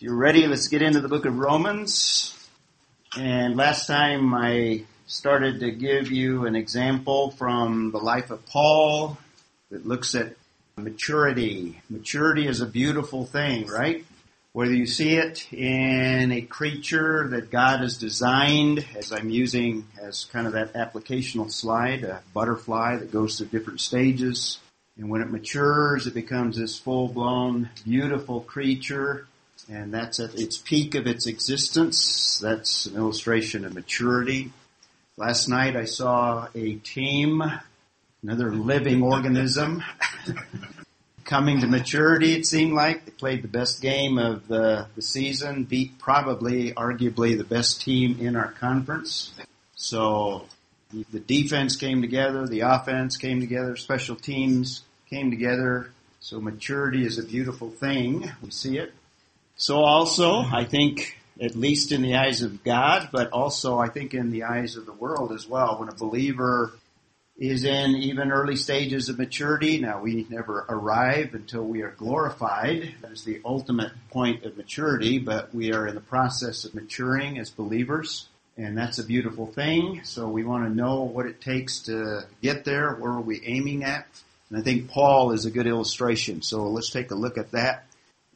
If you're ready, let's get into the book of Romans. And last time I started to give you an example from the life of Paul that looks at maturity. Maturity is a beautiful thing, right? Whether you see it in a creature that God has designed, as I'm using as kind of that applicational slide, a butterfly that goes through different stages. And when it matures, it becomes this full-blown, beautiful creature and that's at its peak of its existence. That's an illustration of maturity. Last night I saw a team, another living organism, coming to maturity it seemed like. They played the best game of the, the season, beat probably, arguably the best team in our conference. So the defense came together, the offense came together, special teams came together. So maturity is a beautiful thing. We see it. So also, I think, at least in the eyes of God, but also I think in the eyes of the world as well, when a believer is in even early stages of maturity. Now we never arrive until we are glorified. That is the ultimate point of maturity, but we are in the process of maturing as believers. And that's a beautiful thing. So we want to know what it takes to get there. Where are we aiming at? And I think Paul is a good illustration. So let's take a look at that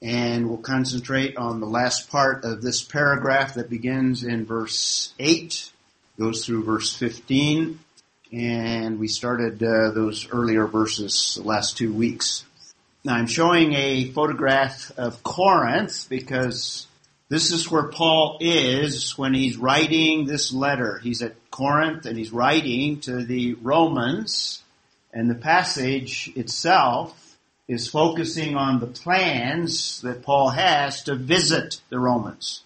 and we'll concentrate on the last part of this paragraph that begins in verse 8, goes through verse 15, and we started uh, those earlier verses the last two weeks. Now I'm showing a photograph of Corinth because this is where Paul is when he's writing this letter. He's at Corinth and he's writing to the Romans, and the passage itself is focusing on the plans that Paul has to visit the Romans.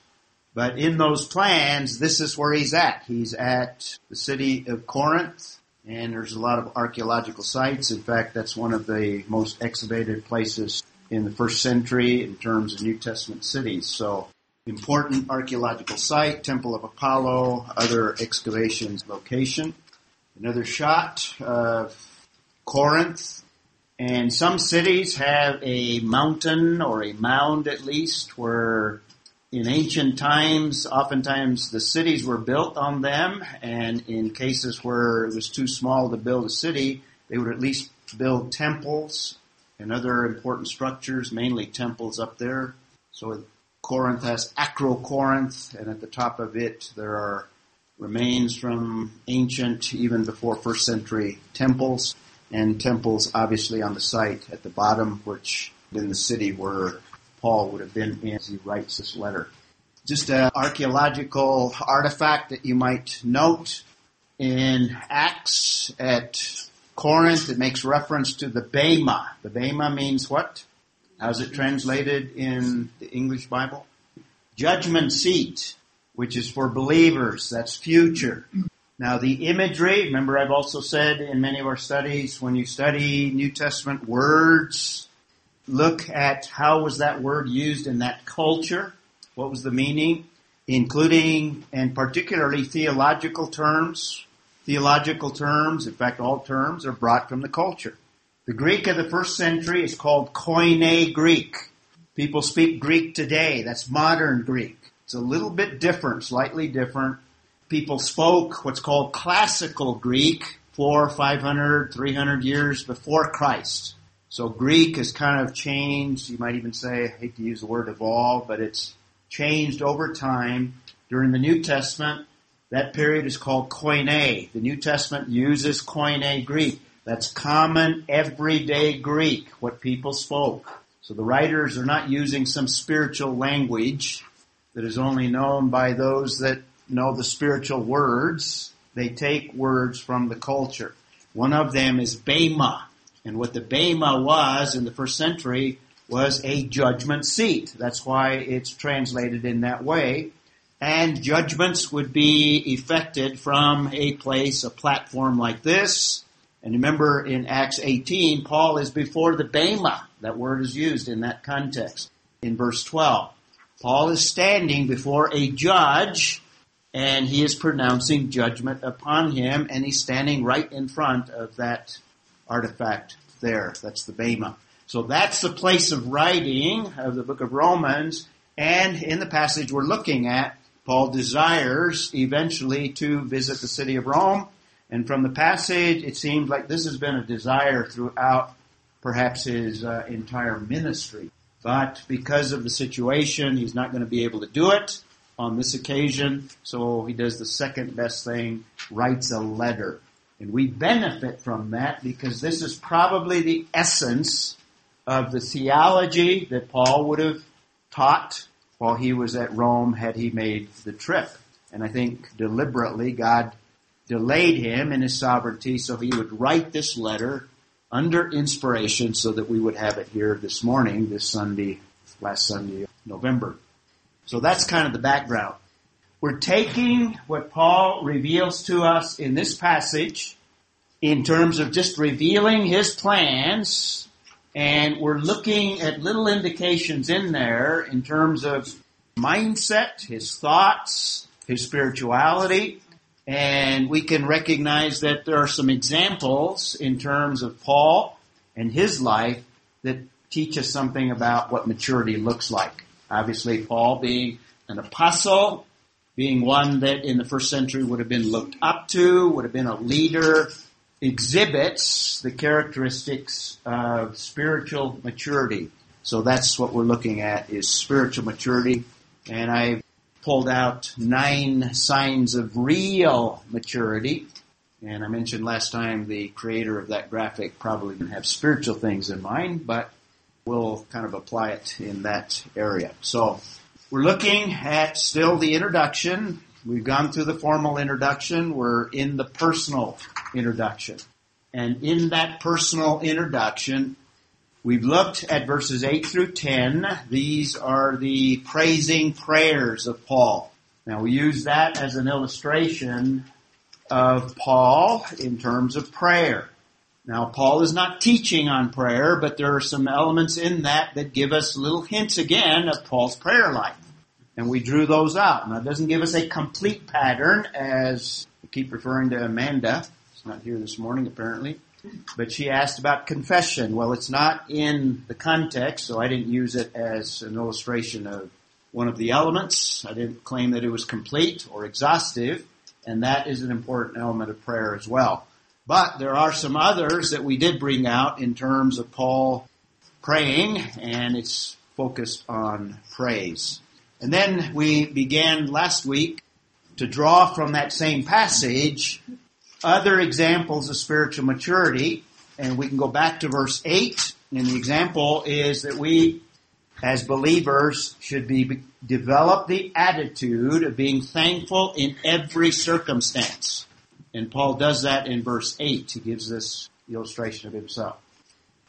But in those plans, this is where he's at. He's at the city of Corinth, and there's a lot of archaeological sites. In fact, that's one of the most excavated places in the first century in terms of New Testament cities. So, important archaeological site, Temple of Apollo, other excavations location. Another shot of Corinth, and some cities have a mountain or a mound at least where in ancient times, oftentimes the cities were built on them and in cases where it was too small to build a city, they would at least build temples and other important structures, mainly temples up there. So Corinth has Acrocorinth and at the top of it there are remains from ancient, even before first century temples and temples obviously on the site at the bottom, which in the city where Paul would have been in as he writes this letter. Just an archaeological artifact that you might note in Acts at Corinth, it makes reference to the Bema. The Bema means what? How's it translated in the English Bible? Judgment seat, which is for believers. That's future. Now the imagery, remember I've also said in many of our studies, when you study New Testament words, look at how was that word used in that culture? What was the meaning? Including and particularly theological terms. Theological terms, in fact all terms are brought from the culture. The Greek of the first century is called Koine Greek. People speak Greek today. That's modern Greek. It's a little bit different, slightly different people spoke what's called classical Greek four, 500, 300 years before Christ. So Greek has kind of changed. You might even say, I hate to use the word evolve, but it's changed over time. During the New Testament, that period is called Koine. The New Testament uses Koine Greek. That's common, everyday Greek, what people spoke. So the writers are not using some spiritual language that is only known by those that know the spiritual words. They take words from the culture. One of them is Bema. And what the Bema was in the first century was a judgment seat. That's why it's translated in that way. And judgments would be effected from a place, a platform like this. And remember in Acts 18, Paul is before the Bema. That word is used in that context in verse 12. Paul is standing before a judge and he is pronouncing judgment upon him, and he's standing right in front of that artifact there. That's the Bema. So that's the place of writing of the book of Romans, And in the passage we're looking at, Paul desires eventually to visit the city of Rome. And from the passage, it seems like this has been a desire throughout perhaps his uh, entire ministry. But because of the situation, he's not going to be able to do it on this occasion. So he does the second best thing, writes a letter. And we benefit from that because this is probably the essence of the theology that Paul would have taught while he was at Rome had he made the trip. And I think deliberately God delayed him in his sovereignty so he would write this letter under inspiration so that we would have it here this morning, this Sunday, last Sunday of November. So that's kind of the background. We're taking what Paul reveals to us in this passage in terms of just revealing his plans and we're looking at little indications in there in terms of mindset, his thoughts, his spirituality, and we can recognize that there are some examples in terms of Paul and his life that teach us something about what maturity looks like. Obviously, Paul being an apostle, being one that in the first century would have been looked up to, would have been a leader, exhibits the characteristics of spiritual maturity. So that's what we're looking at is spiritual maturity. And I pulled out nine signs of real maturity. And I mentioned last time the creator of that graphic probably didn't have spiritual things in mind, but we'll kind of apply it in that area. So we're looking at still the introduction. We've gone through the formal introduction. We're in the personal introduction. And in that personal introduction, we've looked at verses 8 through 10. These are the praising prayers of Paul. Now we use that as an illustration of Paul in terms of prayer. Now Paul is not teaching on prayer, but there are some elements in that that give us little hints again of Paul's prayer life. And we drew those out. Now it doesn't give us a complete pattern as I keep referring to Amanda She's not here this morning apparently. But she asked about confession. Well, it's not in the context, so I didn't use it as an illustration of one of the elements. I didn't claim that it was complete or exhaustive, and that is an important element of prayer as well. But there are some others that we did bring out in terms of Paul praying, and it's focused on praise. And then we began last week to draw from that same passage other examples of spiritual maturity, and we can go back to verse 8, and the example is that we, as believers, should be develop the attitude of being thankful in every circumstance. And Paul does that in verse 8. He gives this illustration of himself.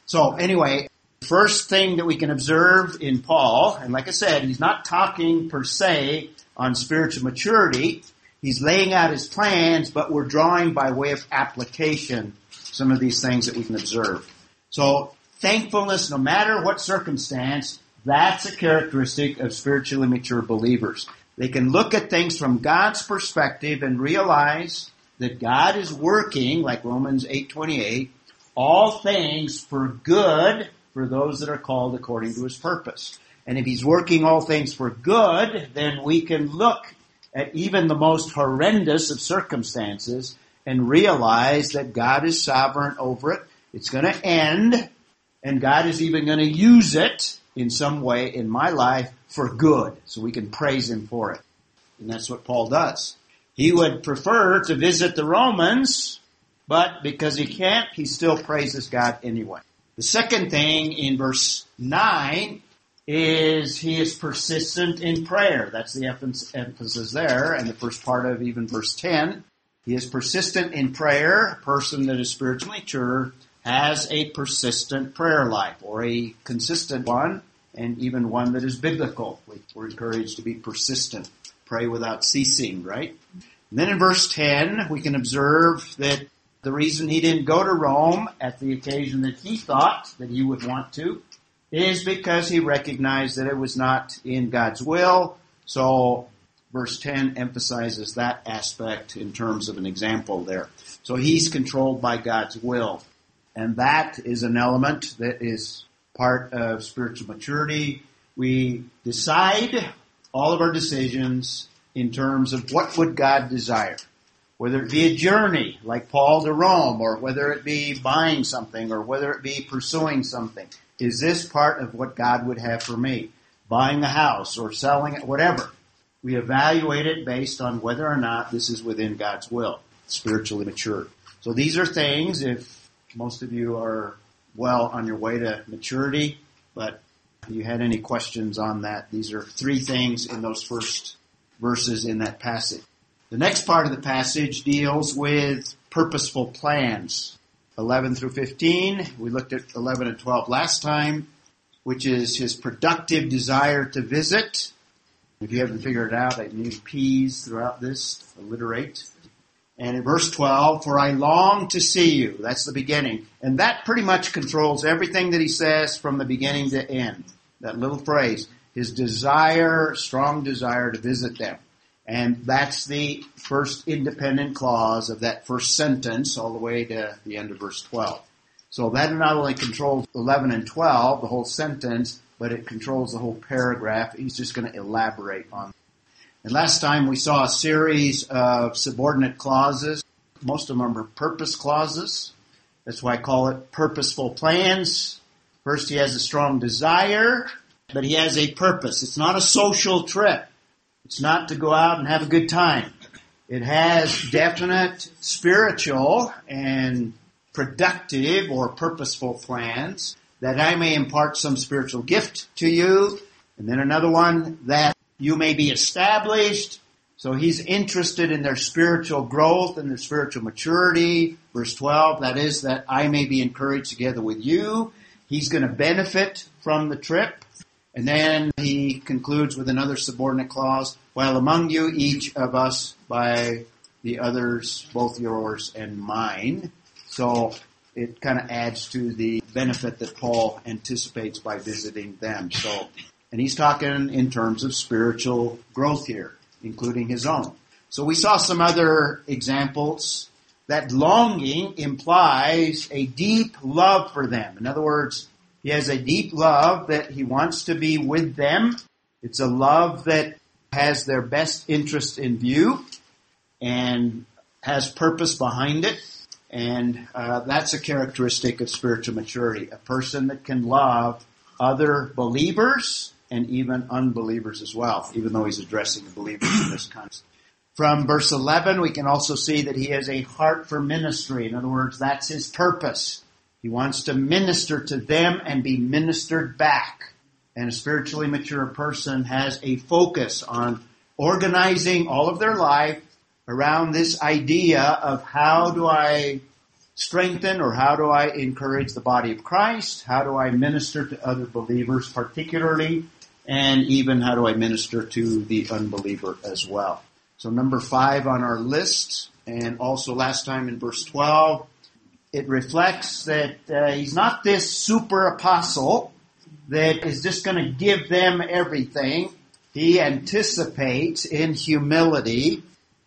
So anyway, first thing that we can observe in Paul, and like I said, he's not talking per se on spiritual maturity, He's laying out his plans, but we're drawing by way of application some of these things that we can observe. So thankfulness, no matter what circumstance, that's a characteristic of spiritually mature believers. They can look at things from God's perspective and realize that God is working, like Romans 8:28, all things for good for those that are called according to his purpose. And if he's working all things for good, then we can look at even the most horrendous of circumstances and realize that God is sovereign over it. It's going to end and God is even going to use it in some way in my life for good. So we can praise Him for it. And that's what Paul does. He would prefer to visit the Romans, but because he can't, he still praises God anyway. The second thing in verse 9 is he is persistent in prayer. That's the emphasis there. And the first part of even verse 10. He is persistent in prayer. A person that is spiritually mature has a persistent prayer life or a consistent one and even one that is biblical. We're encouraged to be persistent. Pray without ceasing, right? And then in verse 10, we can observe that the reason he didn't go to Rome at the occasion that he thought that he would want to is because he recognized that it was not in God's will. So verse 10 emphasizes that aspect in terms of an example there. So he's controlled by God's will. And that is an element that is part of spiritual maturity. We decide all of our decisions in terms of what would God desire. Whether it be a journey, like Paul to Rome, or whether it be buying something, or whether it be pursuing something. Is this part of what God would have for me? Buying a house or selling it, whatever. We evaluate it based on whether or not this is within God's will, spiritually mature. So these are things, if most of you are well on your way to maturity, but you had any questions on that, these are three things in those first verses in that passage. The next part of the passage deals with purposeful plans. 11 through 15. We looked at 11 and 12 last time, which is his productive desire to visit. If you haven't figured it out, I need P's throughout this, alliterate. And in verse 12, for I long to see you. That's the beginning. And that pretty much controls everything that he says from the beginning to end. That little phrase. His desire, strong desire to visit them. And that's the first independent clause of that first sentence all the way to the end of verse 12. So that not only controls 11 and 12, the whole sentence, but it controls the whole paragraph. He's just going to elaborate on. And last time we saw a series of subordinate clauses. Most of them are purpose clauses. That's why I call it purposeful plans. First, he has a strong desire, but he has a purpose. It's not a social trip. It's not to go out and have a good time. It has definite spiritual and productive or purposeful plans that I may impart some spiritual gift to you. And then another one that you may be established. So he's interested in their spiritual growth and their spiritual maturity. Verse 12, that is that I may be encouraged together with you. He's going to benefit from the trip. And then he concludes with another subordinate clause, while among you each of us by the others, both yours and mine. So it kind of adds to the benefit that Paul anticipates by visiting them. So, and he's talking in terms of spiritual growth here, including his own. So we saw some other examples that longing implies a deep love for them. In other words, he has a deep love that he wants to be with them. It's a love that has their best interest in view and has purpose behind it. And uh, that's a characteristic of spiritual maturity. A person that can love other believers and even unbelievers as well, even though he's addressing the believers in this context. From verse 11, we can also see that he has a heart for ministry. In other words, that's his purpose. He wants to minister to them and be ministered back. And a spiritually mature person has a focus on organizing all of their life around this idea of how do I strengthen or how do I encourage the body of Christ? How do I minister to other believers particularly? And even how do I minister to the unbeliever as well? So number five on our list, and also last time in verse 12, it reflects that uh, he's not this super apostle that is just going to give them everything. He anticipates in humility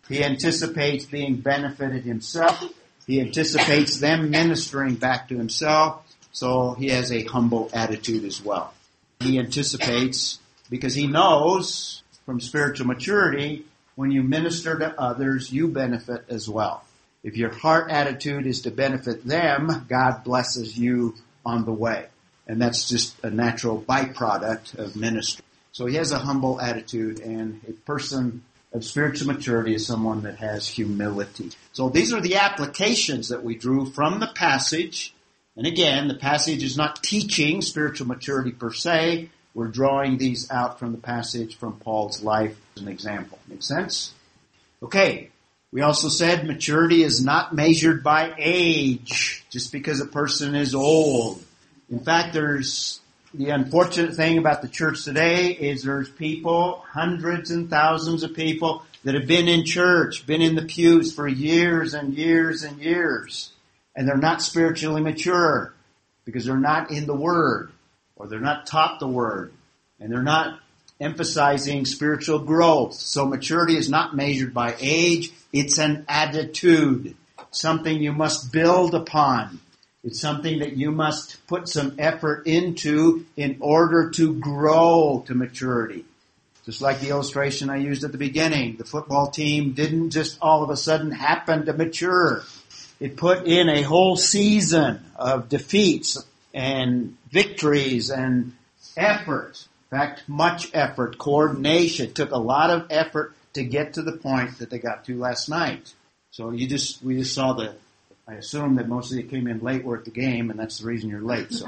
he anticipates being benefited himself. He anticipates them ministering back to himself. So he has a humble attitude as well. He anticipates because he knows from spiritual maturity, when you minister to others, you benefit as well. If your heart attitude is to benefit them, God blesses you on the way. And that's just a natural byproduct of ministry. So he has a humble attitude and a person of spiritual maturity is someone that has humility. So these are the applications that we drew from the passage. And again, the passage is not teaching spiritual maturity per se. We're drawing these out from the passage from Paul's life as an example. Make sense? Okay. We also said maturity is not measured by age, just because a person is old. In fact, there's the unfortunate thing about the church today is there's people, hundreds and thousands of people that have been in church, been in the pews for years and years and years, and they're not spiritually mature because they're not in the Word, or they're not taught the Word, and they're not emphasizing spiritual growth. So maturity is not measured by age, it's an attitude, something you must build upon. It's something that you must put some effort into in order to grow to maturity. Just like the illustration I used at the beginning, the football team didn't just all of a sudden happen to mature. It put in a whole season of defeats and victories and effort. In fact, much effort, coordination. It took a lot of effort to get to the point that they got to last night. So you just, we just saw the I assume that most of you came in late were at the game, and that's the reason you're late. So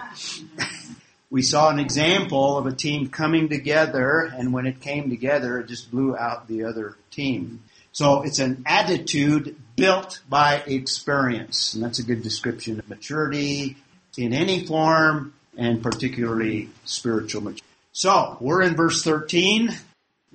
we saw an example of a team coming together, and when it came together, it just blew out the other team. So it's an attitude built by experience, and that's a good description of maturity in any form, and particularly spiritual maturity. So we're in verse 13,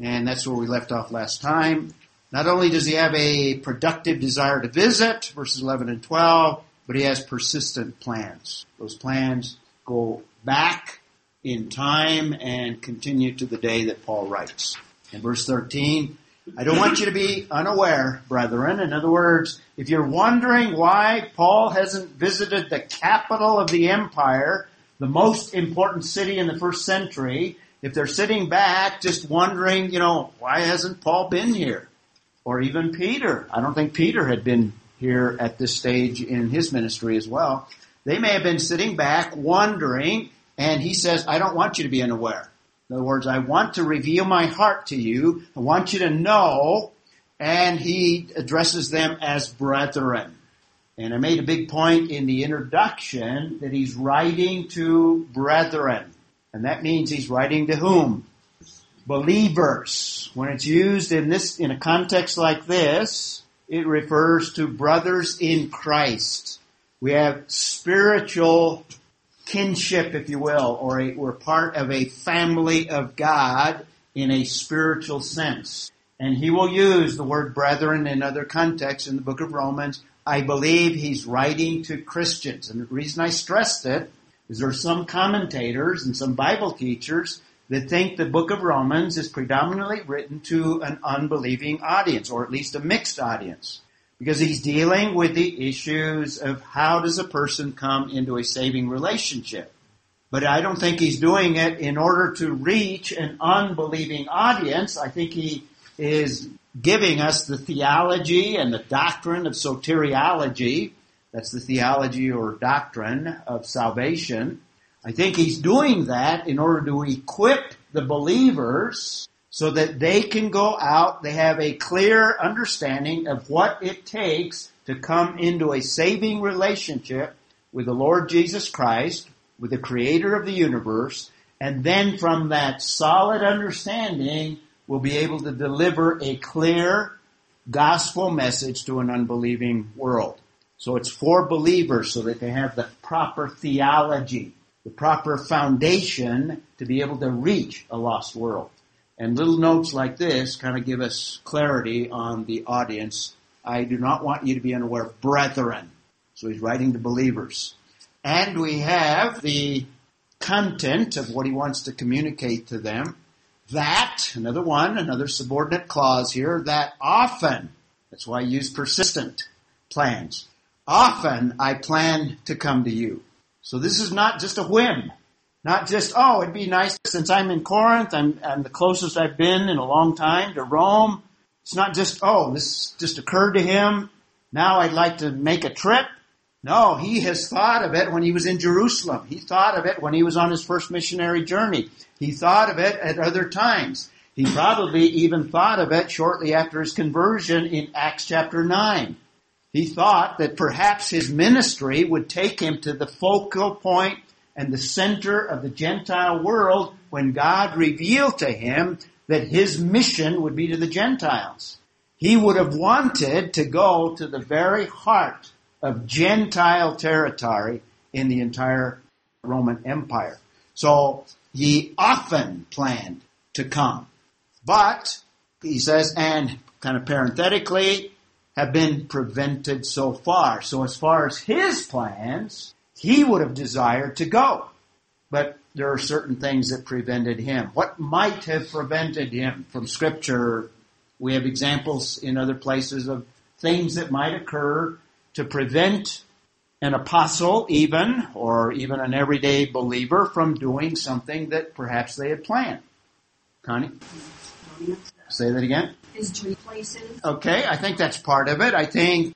and that's where we left off last time. Not only does he have a productive desire to visit, verses 11 and 12, but he has persistent plans. Those plans go back in time and continue to the day that Paul writes. In verse 13, I don't want you to be unaware, brethren. In other words, if you're wondering why Paul hasn't visited the capital of the empire, the most important city in the first century, if they're sitting back just wondering, you know, why hasn't Paul been here? or even Peter. I don't think Peter had been here at this stage in his ministry as well. They may have been sitting back wondering, and he says, I don't want you to be unaware. In other words, I want to reveal my heart to you. I want you to know. And he addresses them as brethren. And I made a big point in the introduction that he's writing to brethren. And that means he's writing to whom? believers. When it's used in this, in a context like this, it refers to brothers in Christ. We have spiritual kinship, if you will, or a, we're part of a family of God in a spiritual sense. And he will use the word brethren in other contexts in the book of Romans. I believe he's writing to Christians. And the reason I stressed it is there are some commentators and some Bible teachers that think the book of Romans is predominantly written to an unbelieving audience, or at least a mixed audience. Because he's dealing with the issues of how does a person come into a saving relationship. But I don't think he's doing it in order to reach an unbelieving audience. I think he is giving us the theology and the doctrine of soteriology. That's the theology or doctrine of salvation I think he's doing that in order to equip the believers so that they can go out, they have a clear understanding of what it takes to come into a saving relationship with the Lord Jesus Christ, with the creator of the universe, and then from that solid understanding, we'll be able to deliver a clear gospel message to an unbelieving world. So it's for believers so that they have the proper theology the proper foundation to be able to reach a lost world. And little notes like this kind of give us clarity on the audience. I do not want you to be unaware of brethren. So he's writing to believers. And we have the content of what he wants to communicate to them. That, another one, another subordinate clause here, that often, that's why I use persistent plans. Often I plan to come to you. So this is not just a whim. Not just, oh, it'd be nice since I'm in Corinth, I'm, I'm the closest I've been in a long time to Rome. It's not just, oh, this just occurred to him. Now I'd like to make a trip. No, he has thought of it when he was in Jerusalem. He thought of it when he was on his first missionary journey. He thought of it at other times. He probably even thought of it shortly after his conversion in Acts chapter 9. He thought that perhaps his ministry would take him to the focal point and the center of the Gentile world when God revealed to him that his mission would be to the Gentiles. He would have wanted to go to the very heart of Gentile territory in the entire Roman Empire. So he often planned to come. But, he says, and kind of parenthetically, have been prevented so far. So as far as his plans, he would have desired to go. But there are certain things that prevented him. What might have prevented him from scripture? We have examples in other places of things that might occur to prevent an apostle even, or even an everyday believer from doing something that perhaps they had planned. Connie? Say that again. Is to places. Okay, I think that's part of it. I think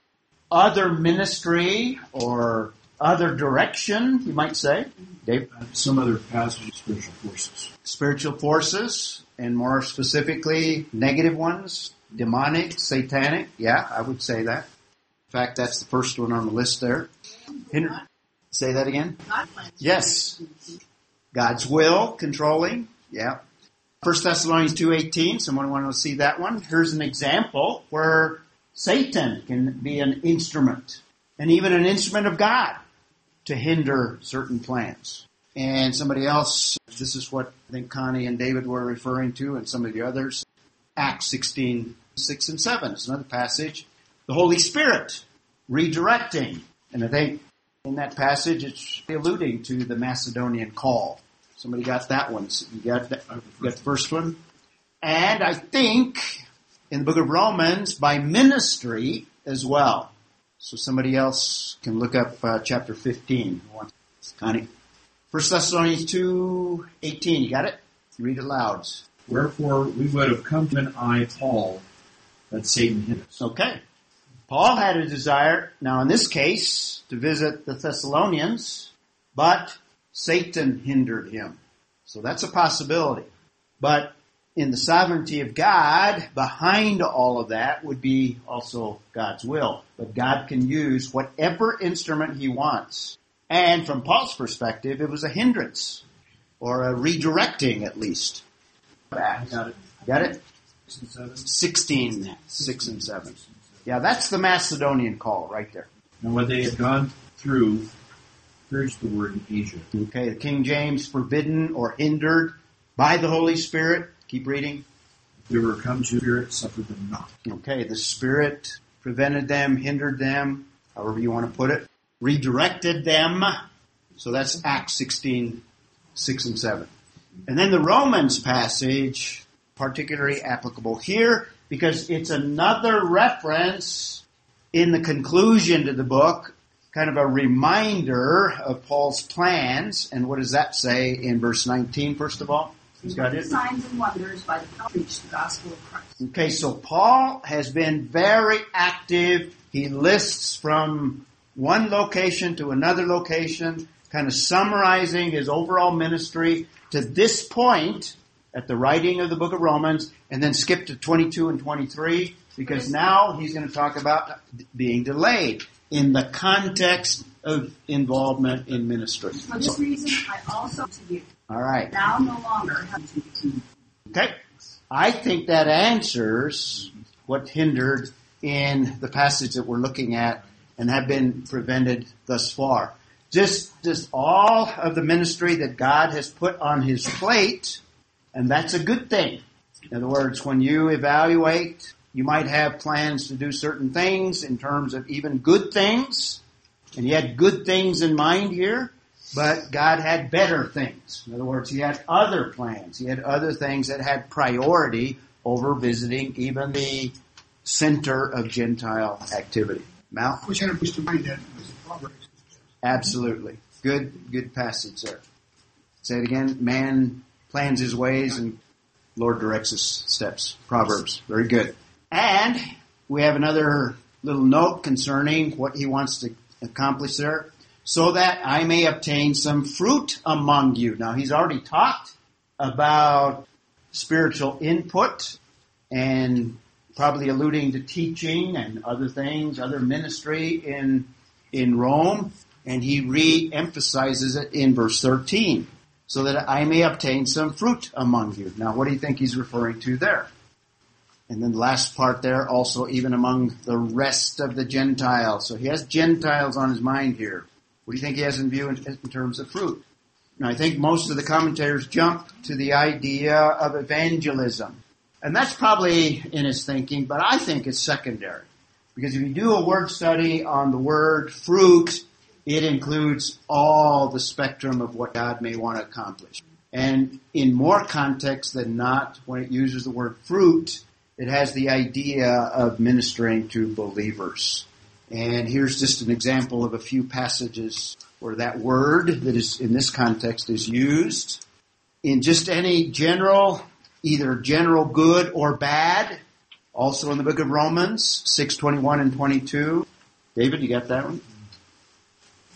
other ministry or other direction, you might say. Dave? Some other passage of spiritual forces. Spiritual forces, and more specifically, negative ones, demonic, satanic. Yeah, I would say that. In fact, that's the first one on the list there. Hinder- say that again? God. Yes. God's will controlling. Yeah. First Thessalonians 2.18, someone want to see that one? Here's an example where Satan can be an instrument, and even an instrument of God, to hinder certain plans. And somebody else, this is what I think Connie and David were referring to, and some of the others. Acts 16, 6 and 7 is another passage. The Holy Spirit redirecting. And I think in that passage it's alluding to the Macedonian call. Somebody got that one. You got, that, uh, you got the first one? And I think in the book of Romans by ministry as well. So somebody else can look up uh, chapter 15. Connie. First Thessalonians 2, 18. You got it? Read it loud. Wherefore we would have come to an eye, Paul, that Satan hid us. Okay. Paul had a desire, now in this case, to visit the Thessalonians, but Satan hindered him. So that's a possibility. But in the sovereignty of God, behind all of that would be also God's will. But God can use whatever instrument He wants. And from Paul's perspective, it was a hindrance, or a redirecting at least. Got it. Got it? Six and seven. 16, 6 and 7. Yeah, that's the Macedonian call right there. And what they had gone through, here's the word in Asia. Okay, the King James forbidden or hindered by the Holy Spirit. Keep reading. They were come to spirit, suffered them not. Okay, the Spirit prevented them, hindered them, however you want to put it, redirected them. So that's Acts 16, 6 and 7. And then the Romans passage, particularly applicable here, because it's another reference in the conclusion to the book, kind of a reminder of Paul's plans. And what does that say in verse 19, first of all? Who's got it? Signs and wonders by the the gospel of Christ. Okay, so Paul has been very active. He lists from one location to another location, kind of summarizing his overall ministry to this point at the writing of the book of Romans, and then skip to 22 and 23, because now he's going to talk about being delayed in the context of involvement in ministry. For this reason, I also to you, All right. now no longer have to. Okay. I think that answers what hindered in the passage that we're looking at and have been prevented thus far. Just, just all of the ministry that God has put on his plate, and that's a good thing. In other words, when you evaluate, you might have plans to do certain things in terms of even good things, and you had good things in mind here, but God had better things. In other words, He had other plans. He had other things that had priority over visiting even the center of Gentile activity. Mal? Which had to mind that. Absolutely. Good, good passage there. Say it again. Man plans his ways and Lord directs his steps. Proverbs. Very good. And we have another little note concerning what he wants to accomplish there. So that I may obtain some fruit among you. Now he's already talked about spiritual input and probably alluding to teaching and other things, other ministry in, in Rome. And he re-emphasizes it in verse 13. So that I may obtain some fruit among you. Now what do you think he's referring to there? And then the last part there, also even among the rest of the Gentiles. So he has Gentiles on his mind here. What do you think he has in view in, in terms of fruit? Now I think most of the commentators jump to the idea of evangelism. And that's probably in his thinking, but I think it's secondary. Because if you do a word study on the word fruit, it includes all the spectrum of what God may want to accomplish. And in more context than not, when it uses the word fruit, it has the idea of ministering to believers. And here's just an example of a few passages where that word that is in this context is used in just any general, either general good or bad. Also in the book of Romans, 6, 21 and 22. David, you got that one?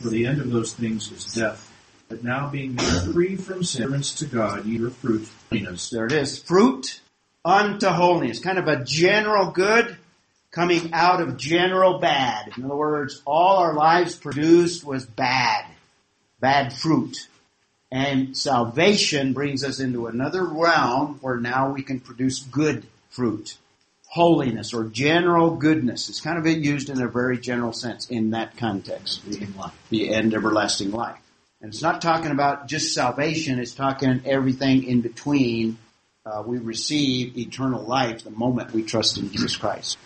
For the end of those things is death. But now being made free from servants to God, ye are fruit, holiness. There it is. Fruit unto holiness. Kind of a general good coming out of general bad. In other words, all our lives produced was bad. Bad fruit. And salvation brings us into another realm where now we can produce good fruit. Holiness or general goodness. It's kind of used in a very general sense in that context. The end everlasting life. And it's not talking about just salvation, it's talking everything in between. Uh, we receive eternal life the moment we trust in Jesus Christ.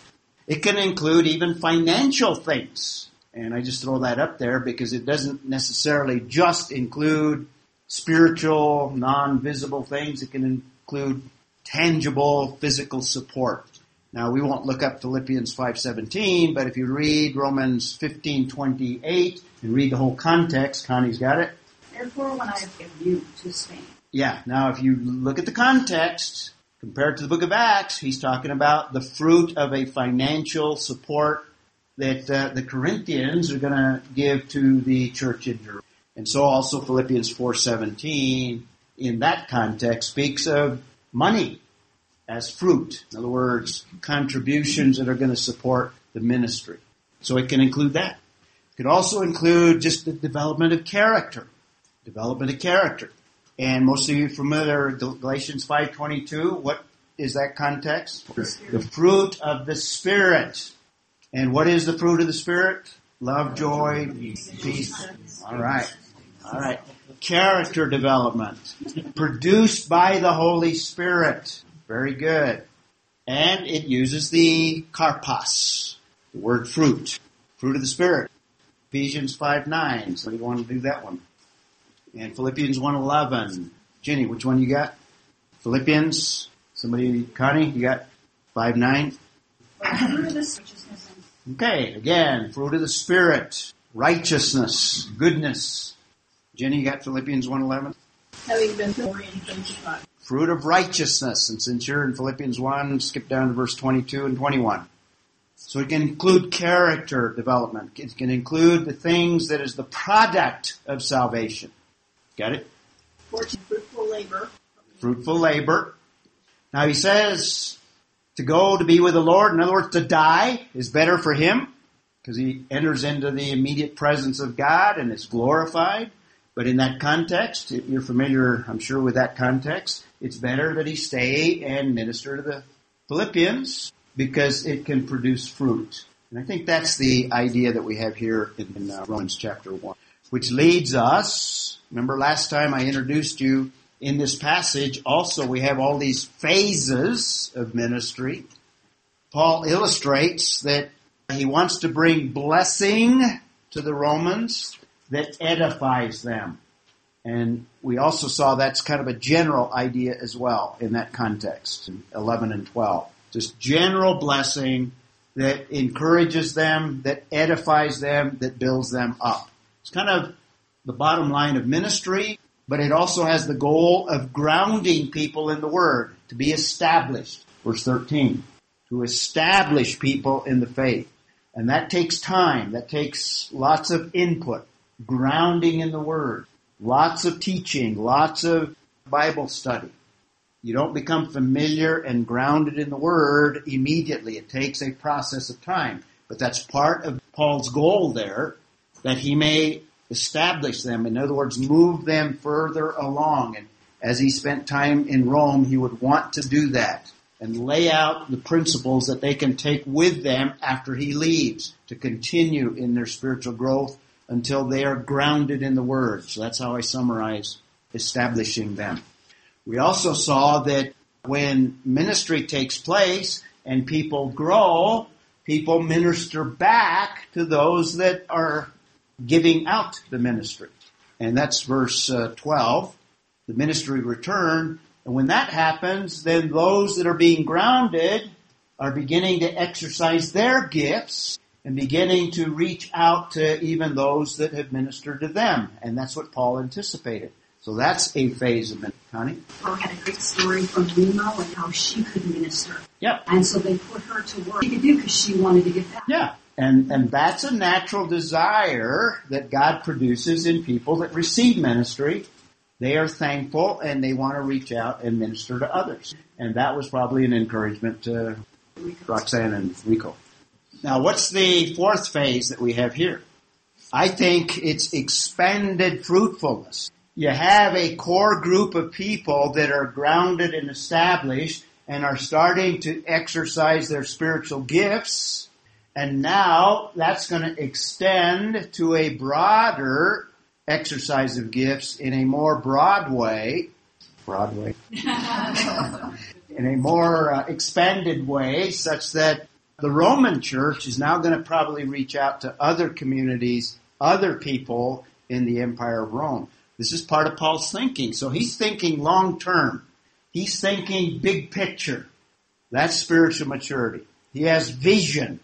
It can include even financial things. And I just throw that up there because it doesn't necessarily just include spiritual, non-visible things. It can include tangible physical support. Now we won't look up Philippians 5:17, but if you read Romans 15:28 and read the whole context, Connie's got it. Therefore, when I have given you to Spain, Yeah. Now, if you look at the context compared to the book of Acts, he's talking about the fruit of a financial support that uh, the Corinthians are going to give to the church in Jerusalem. And so also Philippians 4:17 in that context speaks of money as fruit. In other words, contributions that are going to support the ministry. So it can include that. It could also include just the development of character. Development of character. And most of you familiar with Galatians 5.22. What is that context? The fruit of the Spirit. And what is the fruit of the Spirit? Love, joy, peace. All right. All right. Character development. Produced by the Holy Spirit. Very good. And it uses the karpos, the word fruit. Fruit of the Spirit. Ephesians 5 9. Somebody want to do that one? And Philippians 1.11. Jenny, which one you got? Philippians? Somebody, Connie, you got 5 9? fruit of righteousness Okay, again, fruit of the Spirit, righteousness, goodness. Jenny, you got Philippians 1.11? having been glory and sanctified. Fruit of righteousness. And since you're in Philippians 1, skip down to verse 22 and 21. So it can include character development. It can include the things that is the product of salvation. Got it? Fruitful labor. fruitful labor. Now he says to go to be with the Lord, in other words, to die is better for him because he enters into the immediate presence of God and is glorified. But in that context, you're familiar, I'm sure, with that context. It's better that he stay and minister to the Philippians because it can produce fruit. And I think that's the idea that we have here in, uh, Romans chapter 1. Which leads us, remember last time I introduced you in this passage, also we have all these phases of ministry. Paul illustrates that he wants to bring blessing to the Romans that edifies them. And we also saw that's kind of a general idea as well in that context, in 11 and 12. Just general blessing that encourages them, that edifies them, that builds them up. It's kind of the bottom line of ministry, but it also has the goal of grounding people in the Word, to be established. Verse 13. To establish people in the faith. And that takes time. That takes lots of input. Grounding in the Word. Lots of teaching. Lots of Bible study. You don't become familiar and grounded in the Word immediately. It takes a process of time. But that's part of Paul's goal there, that he may establish them. In other words, move them further along. And as he spent time in Rome, he would want to do that and lay out the principles that they can take with them after he leaves to continue in their spiritual growth until they are grounded in the Word. So that's how I summarize establishing them. We also saw that when ministry takes place and people grow, people minister back to those that are giving out the ministry. And that's verse uh, 12. The ministry return. And when that happens, then those that are being grounded are beginning to exercise their gifts and beginning to reach out to even those that have ministered to them. And that's what Paul anticipated. So that's a phase of ministry. Connie? Paul had a great story from Nemo and how she could minister. Yep. And so they put her to work. She could do because she wanted to give back. Yeah. And, and that's a natural desire that God produces in people that receive ministry. They are thankful and they want to reach out and minister to others. And that was probably an encouragement to Roxanne and Rico. Now what's the fourth phase that we have here? I think it's expanded fruitfulness. You have a core group of people that are grounded and established and are starting to exercise their spiritual gifts. And now that's going to extend to a broader exercise of gifts in a more broad way. Broadway. in a more uh, expanded way such that the Roman church is now going to probably reach out to other communities, other people in the Empire of Rome. This is part of Paul's thinking. So he's thinking long term. He's thinking big picture. That's spiritual maturity. He has vision.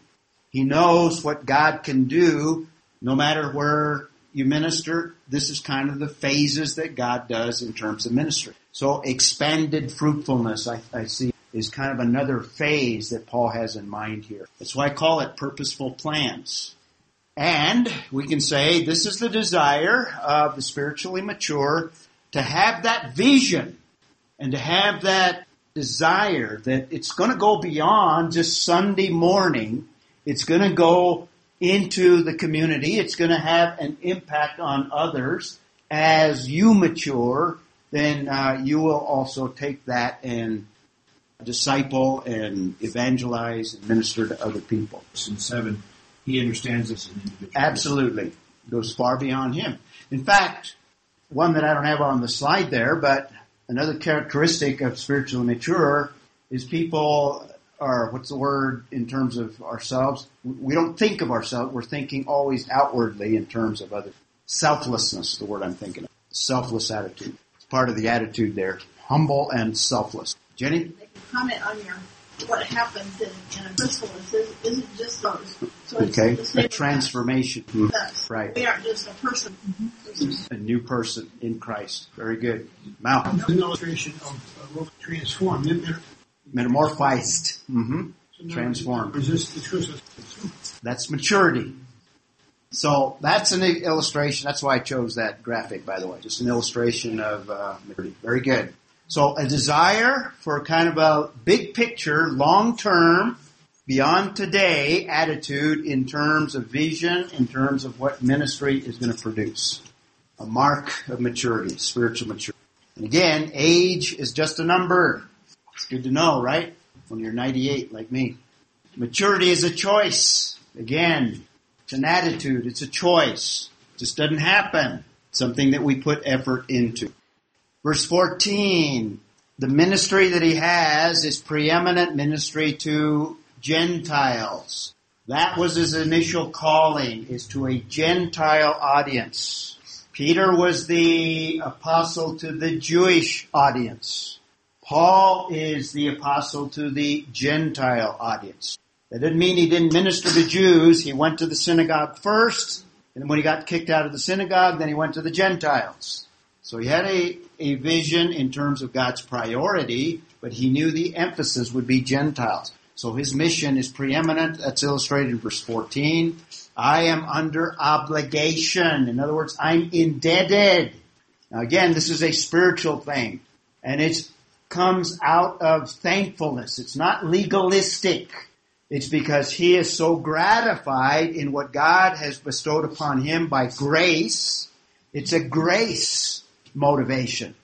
He knows what God can do no matter where you minister. This is kind of the phases that God does in terms of ministry. So expanded fruitfulness, I, I see, is kind of another phase that Paul has in mind here. That's why I call it purposeful plans. And we can say this is the desire of the spiritually mature to have that vision and to have that desire that it's going to go beyond just Sunday morning. It's going to go into the community. It's going to have an impact on others. As you mature, then uh, you will also take that and disciple and evangelize and minister to other people. In seven, he understands this as an individual. Absolutely. Goes far beyond him. In fact, one that I don't have on the slide there, but another characteristic of spiritually mature is people are, what's the word in terms of ourselves? We don't think of ourselves, we're thinking always outwardly in terms of other Selflessness, the word I'm thinking of. Selfless attitude. It's part of the attitude there. Humble and selfless. Jenny? They can comment on your what happens in, in a chrysalis is, isn't just those. So Okay. A transformation. Hmm. Right. We aren't just a person. A new person in Christ. Very good. Malcolm. An illustration of uh, transformed. They're- they're- Metamorphized. hmm so now Transformed. Resist the chrysalis. That's maturity. So that's an illustration. That's why I chose that graphic, by the way. Just an illustration of uh, maturity. Very good. So a desire for kind of a big picture, long term, beyond today attitude in terms of vision, in terms of what ministry is going to produce. A mark of maturity, spiritual maturity. And again, age is just a number. It's good to know, right? When you're 98 like me. Maturity is a choice. Again, it's an attitude. It's a choice. It just doesn't happen. Something that we put effort into. Verse 14, the ministry that he has is preeminent ministry to Gentiles. That was his initial calling, is to a Gentile audience. Peter was the apostle to the Jewish audience. Paul is the apostle to the Gentile audience. That didn't mean he didn't minister to Jews. He went to the synagogue first, and when he got kicked out of the synagogue, then he went to the Gentiles. So he had a, a vision in terms of God's priority, but he knew the emphasis would be Gentiles. So his mission is preeminent. That's illustrated in verse 14. I am under obligation. In other words, I'm indebted. Now again, this is a spiritual thing. And it comes out of thankfulness. It's not legalistic. It's because he is so gratified in what God has bestowed upon him by grace. It's a grace motivation.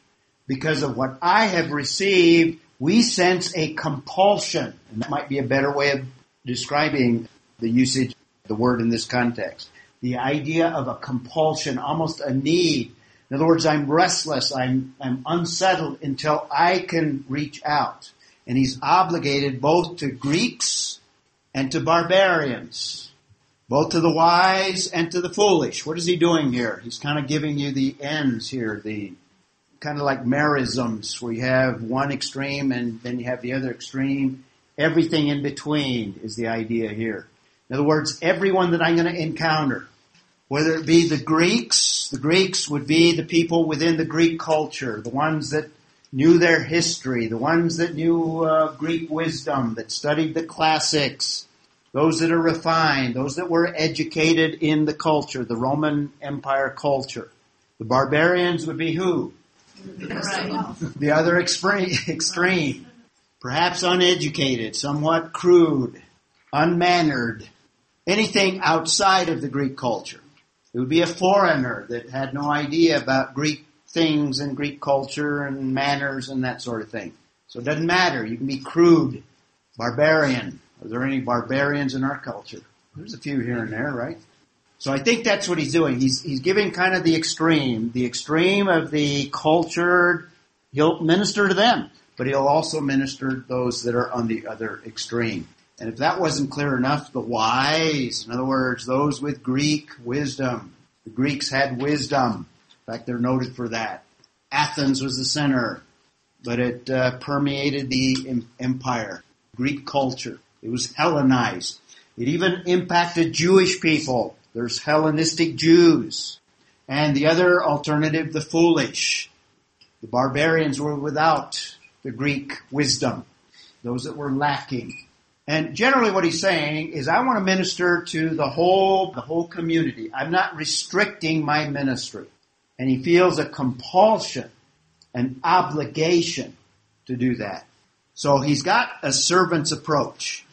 Because of what I have received, we sense a compulsion. And that might be a better way of describing the usage of the word in this context. The idea of a compulsion, almost a need. In other words, I'm restless, I'm, I'm unsettled until I can reach out. And he's obligated both to Greeks and to barbarians. Both to the wise and to the foolish. What is he doing here? He's kind of giving you the ends here, the kind of like merisms where you have one extreme and then you have the other extreme. Everything in between is the idea here. In other words, everyone that I'm going to encounter, whether it be the Greeks, the Greeks would be the people within the Greek culture, the ones that knew their history, the ones that knew uh, Greek wisdom, that studied the classics, those that are refined, those that were educated in the culture, the Roman Empire culture. The barbarians would be who? The other extreme, extreme. Perhaps uneducated, somewhat crude, unmannered, anything outside of the Greek culture. It would be a foreigner that had no idea about Greek things and Greek culture and manners and that sort of thing. So it doesn't matter. You can be crude, barbarian. Are there any barbarians in our culture? There's a few here and there, right? So I think that's what he's doing. He's, he's giving kind of the extreme, the extreme of the cultured. He'll minister to them, but he'll also minister to those that are on the other extreme. And if that wasn't clear enough, the wise, in other words, those with Greek wisdom. The Greeks had wisdom. In fact, they're noted for that. Athens was the center, but it uh, permeated the empire. Greek culture. It was Hellenized. It even impacted Jewish people. There's Hellenistic Jews. And the other alternative, the foolish. The barbarians were without the Greek wisdom. Those that were lacking. And generally what he's saying is I want to minister to the whole, the whole community. I'm not restricting my ministry. And he feels a compulsion, an obligation to do that. So he's got a servant's approach.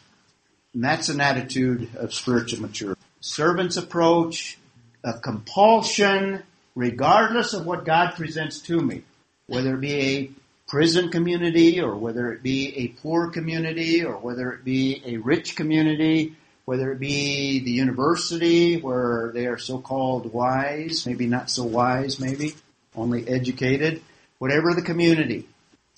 And that's an attitude of spiritual maturity. Servant's approach, a compulsion, regardless of what God presents to me, whether it be a prison community or whether it be a poor community or whether it be a rich community, whether it be the university where they are so-called wise, maybe not so wise, maybe only educated, whatever the community.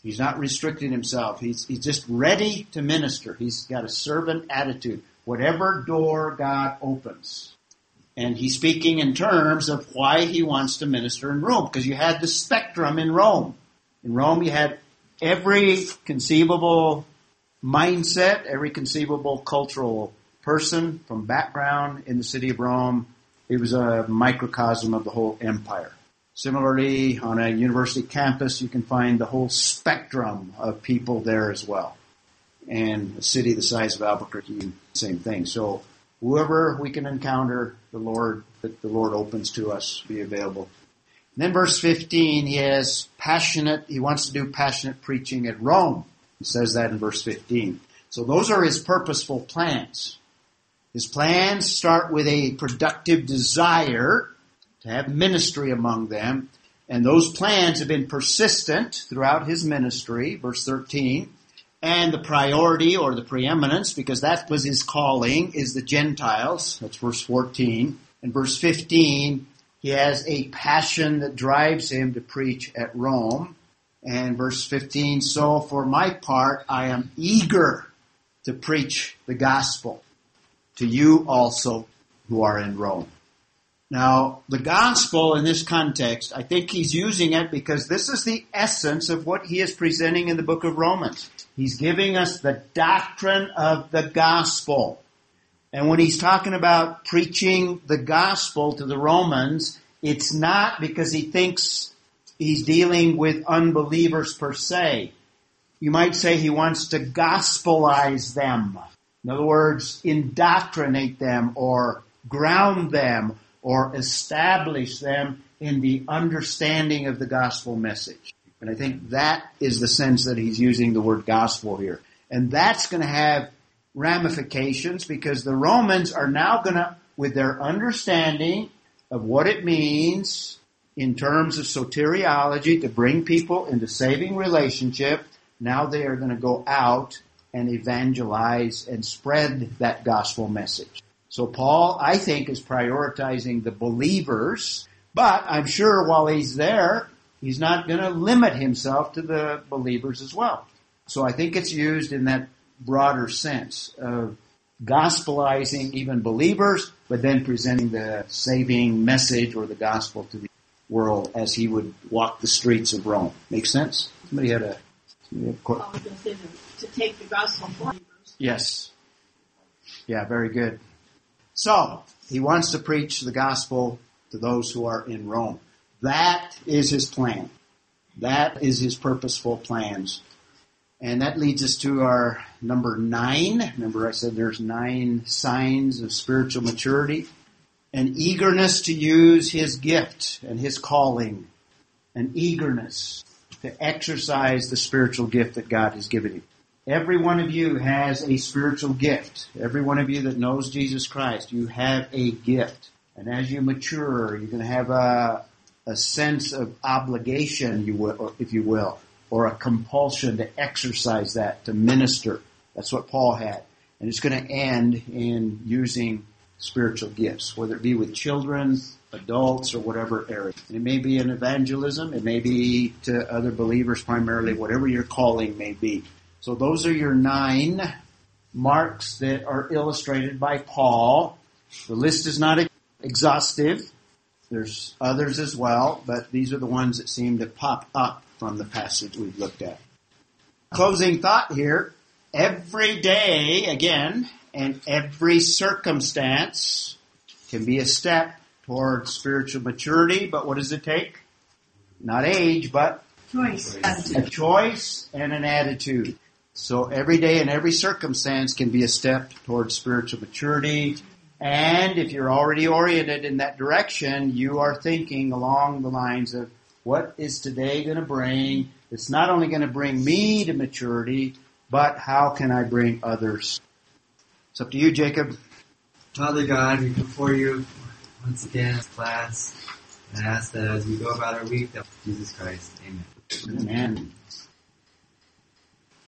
He's not restricting himself. He's, he's just ready to minister. He's got a servant attitude. Whatever door God opens. And he's speaking in terms of why he wants to minister in Rome, because you had the spectrum in Rome. In Rome, you had every conceivable mindset, every conceivable cultural person from background in the city of Rome. It was a microcosm of the whole empire. Similarly, on a university campus, you can find the whole spectrum of people there as well. And a city the size of Albuquerque, same thing. So whoever we can encounter, the Lord, that the Lord opens to us, be available. And then verse 15, he has passionate, he wants to do passionate preaching at Rome. He says that in verse 15. So those are his purposeful plans. His plans start with a productive desire to have ministry among them. And those plans have been persistent throughout his ministry, verse 13. And the priority or the preeminence, because that was his calling, is the Gentiles. That's verse 14. And verse 15, he has a passion that drives him to preach at Rome. And verse 15, so for my part, I am eager to preach the gospel to you also who are in Rome. Now, the gospel in this context, I think he's using it because this is the essence of what he is presenting in the book of Romans. He's giving us the doctrine of the gospel. And when he's talking about preaching the gospel to the Romans, it's not because he thinks he's dealing with unbelievers per se. You might say he wants to gospelize them. In other words, indoctrinate them or ground them or establish them in the understanding of the gospel message. And I think that is the sense that he's using the word gospel here. And that's going to have ramifications because the Romans are now going to, with their understanding of what it means in terms of soteriology to bring people into saving relationship, now they are going to go out and evangelize and spread that gospel message. So Paul, I think, is prioritizing the believers, but I'm sure while he's there, he's not going to limit himself to the believers as well. So I think it's used in that broader sense of gospelizing even believers, but then presenting the saving message or the gospel to the world as he would walk the streets of Rome. Make sense? Somebody had a. Somebody had a I was going to say to, to take the gospel for believers. yes. Yeah, very good. So, he wants to preach the gospel to those who are in Rome. That is his plan. That is his purposeful plans. And that leads us to our number nine. Remember I said there's nine signs of spiritual maturity. An eagerness to use his gift and his calling. An eagerness to exercise the spiritual gift that God has given you. Every one of you has a spiritual gift. Every one of you that knows Jesus Christ, you have a gift. And as you mature, you're going to have a, a sense of obligation, you will, if you will, or a compulsion to exercise that, to minister. That's what Paul had. And it's going to end in using spiritual gifts, whether it be with children, adults, or whatever area. And it may be in evangelism, it may be to other believers primarily, whatever your calling may be. So those are your nine marks that are illustrated by Paul. The list is not exhaustive. There's others as well, but these are the ones that seem to pop up from the passage we've looked at. Closing thought here. Every day, again, and every circumstance can be a step toward spiritual maturity, but what does it take? Not age, but Choice. a choice and an attitude. So every day and every circumstance can be a step towards spiritual maturity. And if you're already oriented in that direction, you are thinking along the lines of what is today going to bring? It's not only going to bring me to maturity, but how can I bring others? It's up to you, Jacob. Father God, we come before you once again as class and ask that as we go about our week that Jesus Christ. Amen. Amen.